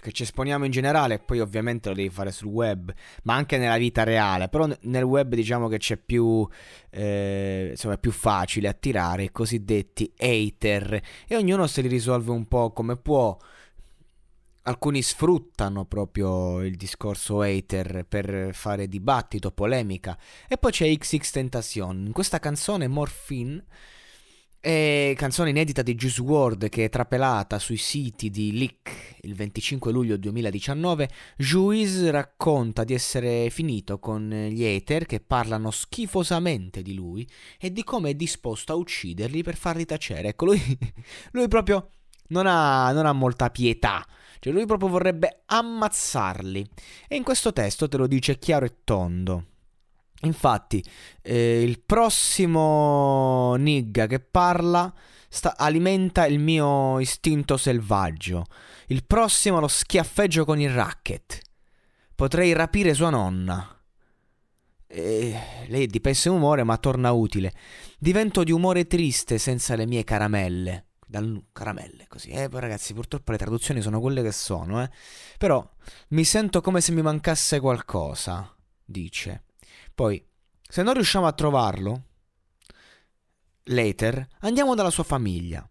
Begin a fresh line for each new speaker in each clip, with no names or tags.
che ci esponiamo in generale, poi ovviamente lo devi fare sul web, ma anche nella vita reale, però nel web diciamo che c'è più, eh, insomma è più facile attirare i cosiddetti hater e ognuno se li risolve un po' come può. Alcuni sfruttano proprio il discorso hater per fare dibattito, polemica. E poi c'è XX Tentacion. In questa canzone Morphine e canzone inedita di Juice WRLD che è trapelata sui siti di Leak il 25 luglio 2019, Juice racconta di essere finito con gli hater che parlano schifosamente di lui e di come è disposto a ucciderli per farli tacere. Ecco, lui, lui proprio non ha, non ha molta pietà. Cioè lui proprio vorrebbe ammazzarli. E in questo testo te lo dice chiaro e tondo. Infatti, eh, il prossimo nigga che parla sta, alimenta il mio istinto selvaggio. Il prossimo lo schiaffeggio con il racket. Potrei rapire sua nonna. E lei è di pessimo umore, ma torna utile. Divento di umore triste senza le mie caramelle. Dal, caramelle, così. Eh, ragazzi, purtroppo le traduzioni sono quelle che sono, eh. Però mi sento come se mi mancasse qualcosa, dice. Poi, se non riusciamo a trovarlo, later, andiamo dalla sua famiglia.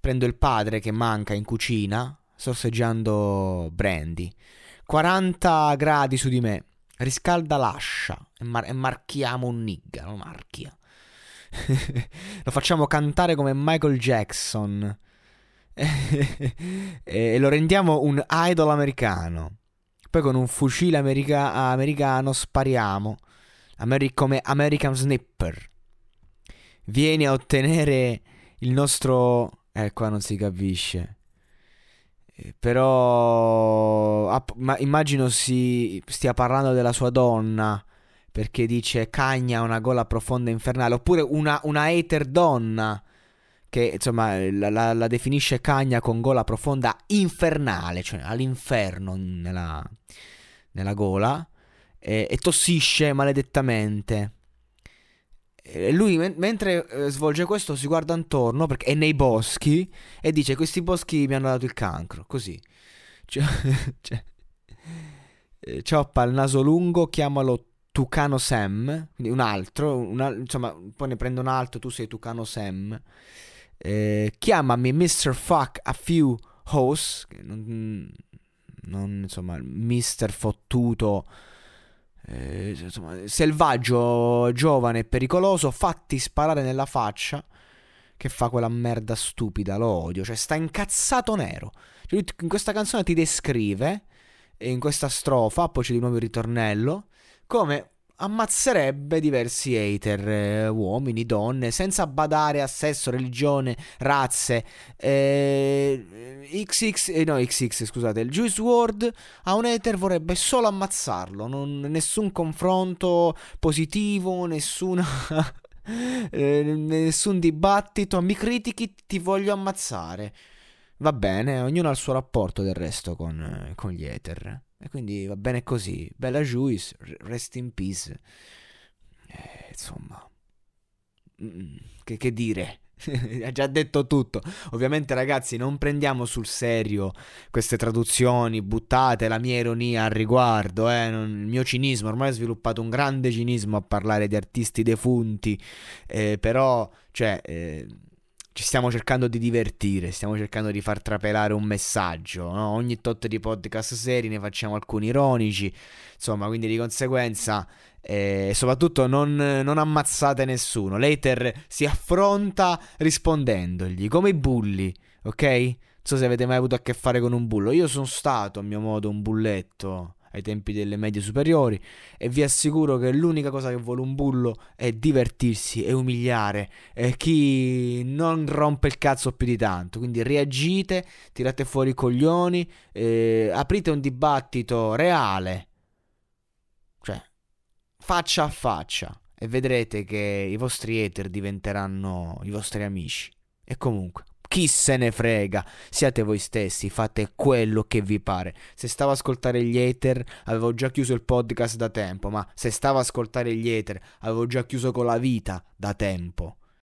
Prendo il padre che manca in cucina, sorseggiando brandy. 40 gradi su di me. Riscalda l'ascia e, mar- e marchiamo un nigga, lo marchia. lo facciamo cantare come Michael Jackson. e lo rendiamo un idol americano. Poi con un fucile america- americano spariamo. Ameri- come American Snipper. Vieni a ottenere il nostro... Eh, qua non si capisce. Eh, però... Ah, ma immagino si stia parlando della sua donna. Perché dice cagna una gola profonda infernale. Oppure una, una hater donna che insomma la, la, la, definisce cagna con gola profonda infernale, cioè all'inferno nella, nella gola, e, e, tossisce maledettamente. E lui men- mentre eh, svolge questo si guarda intorno perché è nei boschi e dice questi boschi mi hanno dato il cancro, così. Cioè, cioè, eh, cioppa il naso lungo, chiamalo Tucano Sam, quindi un altro, una, insomma, poi ne prende un altro, tu sei Tucano Sam. Eh, chiamami Mr. Fuck a few hoes, non, non insomma, Mr. Fottuto, eh, insomma, selvaggio, giovane e pericoloso, fatti sparare nella faccia. Che fa quella merda stupida, lo odio, cioè sta incazzato nero. Cioè, in questa canzone ti descrive, in questa strofa, poi c'è di nuovo il ritornello, come ammazzerebbe diversi hater, eh, uomini, donne, senza badare a sesso, religione, razze. Eh, XX, eh, no, XX, scusate, il Juice WRLD a un hater vorrebbe solo ammazzarlo, non, nessun confronto positivo, nessuna... eh, nessun dibattito, mi critichi, ti voglio ammazzare. Va bene, ognuno ha il suo rapporto del resto con, eh, con gli hater. E quindi va bene così. Bella Juice, rest in peace. Eh, insomma, mm, che, che dire. ha già detto tutto. Ovviamente, ragazzi, non prendiamo sul serio queste traduzioni buttate, la mia ironia al riguardo, eh, non, il mio cinismo. Ormai ho sviluppato un grande cinismo a parlare di artisti defunti, eh, però, cioè. Eh, ci stiamo cercando di divertire, stiamo cercando di far trapelare un messaggio. No? Ogni tot di podcast seri ne facciamo alcuni ironici, insomma, quindi di conseguenza, e eh, soprattutto non, non, ammazzate nessuno. Later si affronta rispondendogli, come i bulli, ok? Non so se avete mai avuto a che fare con un bullo. Io sono stato a mio modo un bulletto ai tempi delle medie superiori e vi assicuro che l'unica cosa che vuole un bullo è divertirsi e umiliare e chi non rompe il cazzo più di tanto. Quindi reagite, tirate fuori i coglioni, eh, aprite un dibattito reale, cioè faccia a faccia e vedrete che i vostri hater diventeranno i vostri amici. E comunque, chi se ne frega? Siate voi stessi, fate quello che vi pare. Se stavo a ascoltare gli hater, avevo già chiuso il podcast da tempo, ma se stavo a ascoltare gli hater, avevo già chiuso con la vita da tempo.